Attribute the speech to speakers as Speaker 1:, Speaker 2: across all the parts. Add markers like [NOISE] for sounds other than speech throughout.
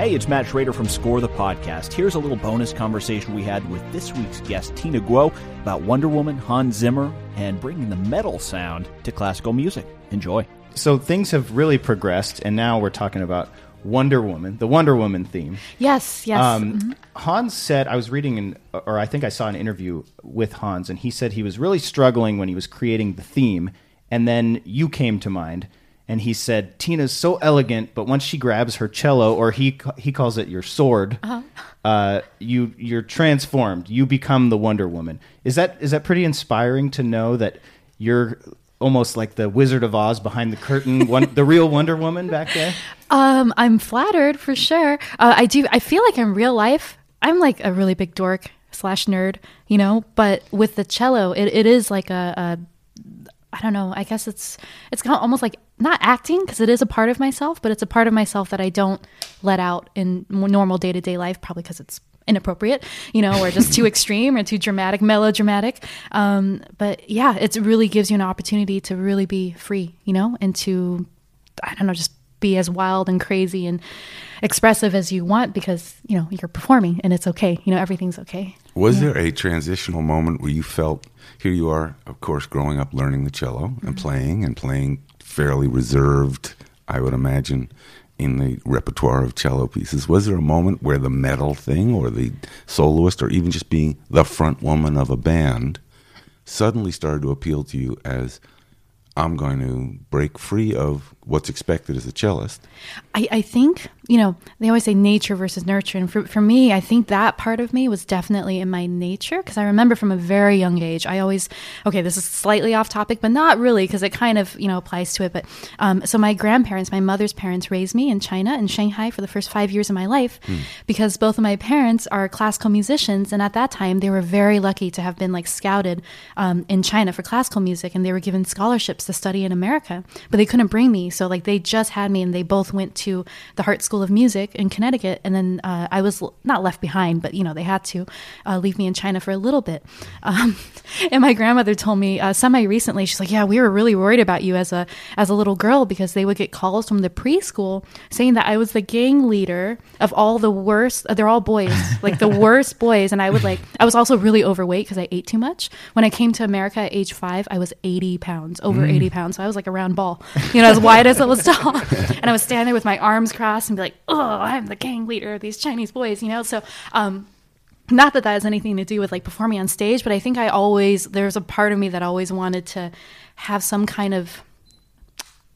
Speaker 1: Hey, it's Matt Schrader from Score the Podcast. Here's a little bonus conversation we had with this week's guest, Tina Guo, about Wonder Woman, Hans Zimmer, and bringing the metal sound to classical music. Enjoy.
Speaker 2: So things have really progressed, and now we're talking about Wonder Woman, the Wonder Woman theme.
Speaker 3: Yes, yes.
Speaker 2: Um,
Speaker 3: Mhm.
Speaker 2: Hans said, I was reading, an, or I think I saw an interview with Hans, and he said he was really struggling when he was creating the theme, and then you came to mind. And he said, Tina's so elegant, but once she grabs her cello, or he he calls it your sword,
Speaker 3: Uh-huh.
Speaker 2: uh, you you're transformed. You become the Wonder Woman. Is that is that pretty inspiring to know that you're almost like the Wizard of Oz behind the curtain, [LAUGHS] one, the real Wonder Woman back there?
Speaker 3: Um, I'm flattered for sure. Uh, I do. I feel like in real life, I'm like a really big dork slash nerd, you know. But with the cello, it, it is like a, a I don't know. I guess it's it's kind of almost like not acting because it is a part of myself, but it's a part of myself that I don't let out in normal day to day life, probably because it's inappropriate, you know, or just too [LAUGHS] extreme or too dramatic, melodramatic. Um, but yeah, it really gives you an opportunity to really be free, you know, and to I don't know, just be as wild and crazy and expressive as you want because you know you're performing and it's okay. You know, everything's okay.
Speaker 4: Was there a transitional moment where you felt here you are, of course, growing up learning the cello and mm-hmm. playing and playing fairly reserved, I would imagine, in the repertoire of cello pieces? Was there a moment where the metal thing or the soloist or even just being the front woman of a band suddenly started to appeal to you as I'm going to break free of what's expected as a cellist?
Speaker 3: I, I think, you know, they always say nature versus nurture. And for, for me, I think that part of me was definitely in my nature because I remember from a very young age, I always, okay, this is slightly off topic, but not really because it kind of, you know, applies to it. But um, so my grandparents, my mother's parents raised me in China, in Shanghai for the first five years of my life because both of my parents are classical musicians. And at that time, they were very lucky to have been like scouted um, in China for classical music and they were given scholarships to study in America, but they couldn't bring me. So like they just had me and they both went to the Hart School of Music in Connecticut. And then uh, I was l- not left behind, but you know, they had to uh, leave me in China for a little bit. [LAUGHS] Um, and my grandmother told me uh, semi recently, she's like, yeah, we were really worried about you as a, as a little girl because they would get calls from the preschool saying that I was the gang leader of all the worst, uh, they're all boys, [LAUGHS] like the worst boys. And I would like, I was also really overweight because I ate too much. When I came to America at age five, I was 80 pounds, over
Speaker 5: Mm.
Speaker 3: 80 pounds. So I was like a round ball, you know, as wide as I was tall. and I was standing there with my arms crossed and be like, oh, I'm the gang leader of these Chinese boys, you know? So, um, not that that has anything to do with like performing on stage, but I think I always, there's a part of me that always wanted to have some kind of,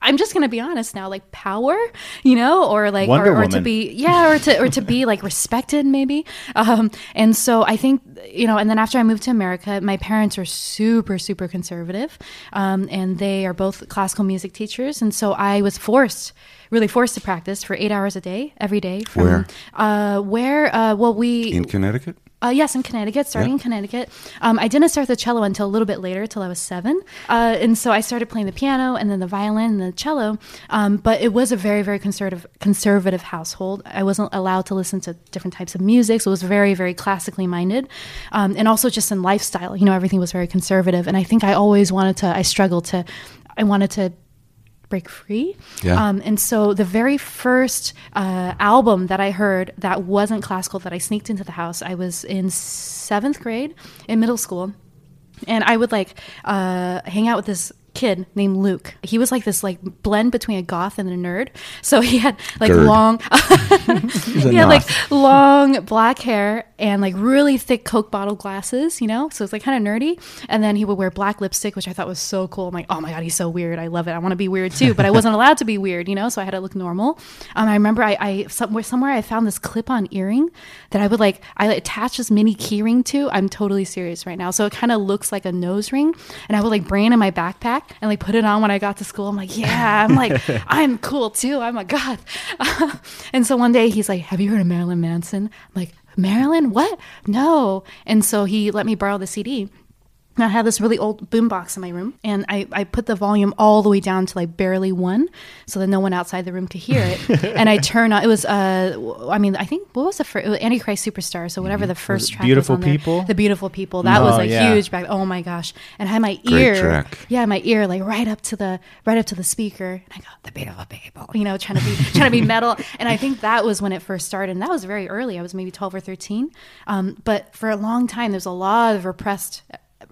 Speaker 3: I'm just gonna be honest now, like power, you know, or like, or, or to be, yeah, or to or to be like [LAUGHS] respected, maybe. Um, and so I think, you know, and then after I moved to America, my parents are super, super conservative, um, and they are both classical music teachers, and so I was forced, really forced to practice for eight hours a day, every day. From,
Speaker 4: Where?
Speaker 3: Uh, where? Uh, well, we
Speaker 4: In Connecticut?
Speaker 3: uh, yes, in Connecticut, starting
Speaker 4: Yeah.
Speaker 3: in Connecticut. Um, I didn't start the cello until a little bit later, till I was seven. Uh, and so I started playing the piano and then the violin and the cello. Um, but it was a very, very conservative, conservative household. I wasn't allowed to listen to different types of music, so it was very, very classically minded. Um, and also just in lifestyle, you know, everything was very conservative. And I think I always wanted to, I struggled to, I wanted to break free.
Speaker 4: Yeah.
Speaker 3: Um, and so the very first uh, album that I heard that wasn't classical that I sneaked into the house, I was in seventh grade in middle school. And I would like uh, hang out with this kid named Luke. He was like this like blend between a goth and a nerd. So he had like
Speaker 5: Gerd.
Speaker 3: long [LAUGHS] he had like long black hair and like really thick Coke bottle glasses, you know? So it's like kind of nerdy. And then he would wear black lipstick, which I thought was so cool. I'm like, oh my God, he's so weird. I love it. I want to be weird too. But I wasn't allowed to be weird, you know? So I had to look normal. Um, I remember I, I somewhere, somewhere I found this clip on earring that I would like, I attach this mini key ring to. I'm totally serious right now. So it kind of looks like a nose ring. And I would like bring it in my backpack and like put it on when I got to school. I'm like, yeah, I'm like, [LAUGHS] I'm cool too. I'm a goth. [LAUGHS] and so one day he's like, have you heard of Marilyn Manson? I'm like, Marilyn? What? No. And so he let me borrow the CD. I had this really old boombox in my room, and I, I put the volume all the way down to like barely one, so that no one outside the room could hear it. [LAUGHS] and I turn on. It was uh, I mean, I think what was the first? Antichrist Superstar. So whatever the first track.
Speaker 2: Mm-hmm. Beautiful
Speaker 3: was on there.
Speaker 2: People?
Speaker 3: The beautiful people. That was
Speaker 2: Oh,
Speaker 3: like
Speaker 2: yeah.
Speaker 3: huge back. Oh my gosh! And I had my ear.
Speaker 4: track.
Speaker 3: Yeah, my ear like right up to the right up to the speaker, and I go the beautiful people. You know, trying to be [LAUGHS] trying to be metal. And I think that was when it first started. And that was very early. I was maybe twelve or thirteen. Um, but for a long time, there's a lot of repressed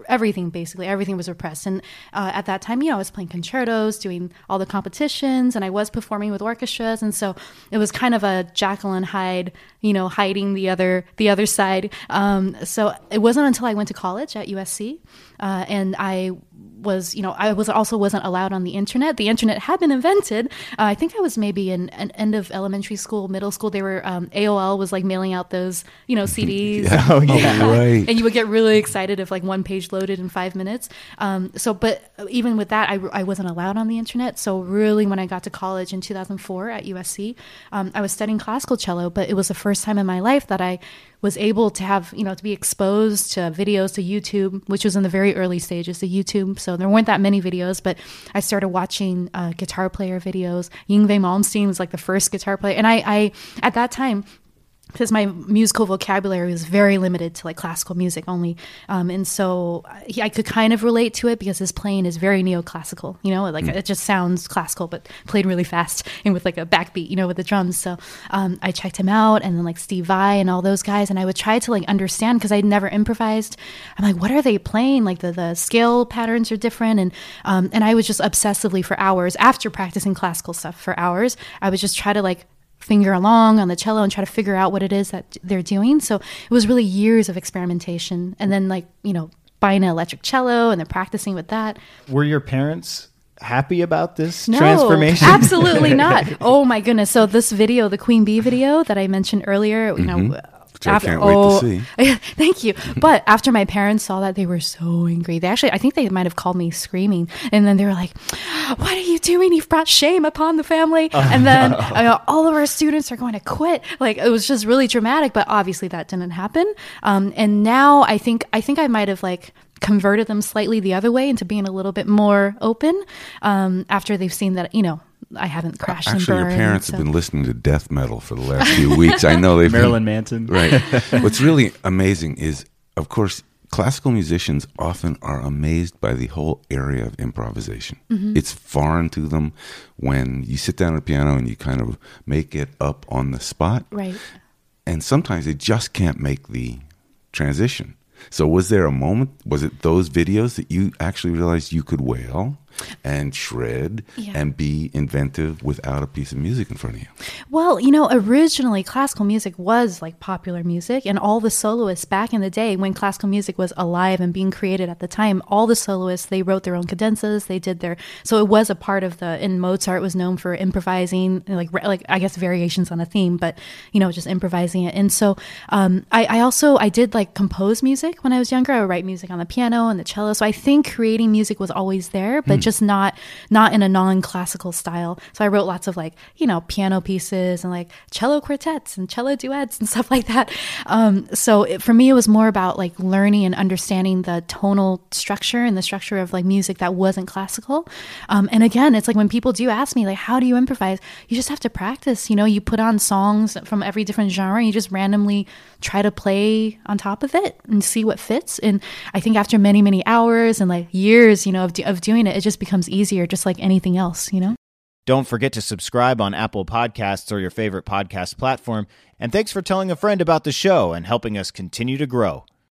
Speaker 3: everything basically. Everything was repressed. And uh, at that time you know i was playing concertos doing all the competitions and i was performing with orchestras. And so it was kind of a and Hyde you know hiding the other the other side. Um, so it wasn't until i went to college at usc uh, and i was you know i was also wasn't allowed on the internet the internet had been invented uh, i think i was maybe in an end of elementary school middle school they were um, aol was like mailing out those you know [LAUGHS] cds
Speaker 2: Oh, yeah. [LAUGHS]
Speaker 4: right.
Speaker 3: and you would get really excited if like one page loaded in five minutes. Um, so, but even with that, I, I wasn't allowed on the internet. So, really, when I got to college in 2004 at USC, um, I was studying classical cello, but it was the first time in my life that I was able to have, you know, to be exposed to videos to YouTube, which was in the very early stages of YouTube. So, there weren't that many videos, but I started watching uh, guitar player videos. Yngwie Malmsteen was like the first guitar player. And I, I at that time, because my musical vocabulary was very limited to like classical music only. Um, and so I, I could kind of relate to it because his playing is very neoclassical you know? Like it just sounds classical but played really fast [LAUGHS] and with like a backbeat you know with the drums. So um, i checked him out and then like steve vai and all those guys and i would try to like understand because i'd never improvised. I'm like what are they playing? Like the, the scale patterns are different. And um, and i was just obsessively for hours after practicing classical stuff for hours i would just try to like finger along on the cello and try to figure out what it is that they're doing. So it was really years of experimentation and then like, you know, buying an electric cello and then practicing with that.
Speaker 2: Were your parents happy about this
Speaker 3: No,
Speaker 2: transformation?
Speaker 3: absolutely [LAUGHS] not. Oh my goodness. So this video, the Queen Bee video that I mentioned earlier, you know, mm-hmm.
Speaker 4: Which I can't wait to see. [LAUGHS]
Speaker 3: Thank you. But after my parents saw that, they were so angry. They actually, I think they might have called me screaming. And then they were like, What are you doing? You've brought shame upon the family. [LAUGHS] And then uh, all of our students are going to quit. Like it was just really dramatic. But obviously that didn't happen. Um, and now I think, I think I might have like, converted them slightly the other way into being a little bit more open um, after they've seen that you know I haven't crashed and
Speaker 4: Actually, your parents
Speaker 3: so-
Speaker 4: have been listening to death metal for the last few weeks. I know they've been-
Speaker 2: Marilyn Manson.
Speaker 4: Right. [LAUGHS] What's really amazing is, of course, classical musicians often are amazed by the whole area of improvisation.
Speaker 3: Mm-hmm.
Speaker 4: It's foreign to them when you sit down at a piano and you kind of make it up on the spot.
Speaker 3: right.
Speaker 4: And sometimes they just can't make the transition. So, was there a moment? Was it those videos that you actually realized you could wail and shred
Speaker 3: Yeah.
Speaker 4: and be inventive without a piece of music in front of you?
Speaker 3: Well, you know, originally classical music was like popular music, and all the soloists back in the day when classical music was alive and being created at the time, all the soloists they wrote their own cadenzas, they did their so it was a part of the. And Mozart was known for improvising, like like I guess variations on a theme, but you know, just improvising it. And so um, I, I also I did like compose music when I was younger. I would write music on the piano and the cello, so I think creating music was always there, but just not not in a non-classical style. So I wrote lots of like you know piano pieces and like cello quartets and cello duets and [LAUGHS] stuff like that. Um, so it, for me, it was more about like learning and understanding the tonal structure and the structure of like music that wasn't classical. Um, and again, it's like when people do ask me like, how do you improvise? You just have to practice. You know, you put on songs from every different genre. And you just randomly try to play on top of it and see what fits. And I think after many many hours and like years, you know, of, do- of doing it, it just becomes easier, just like anything else. You know.
Speaker 2: Don't forget to subscribe on Apple Podcasts or your favorite podcast platform. And thanks for telling a friend about the show and helping us continue to grow.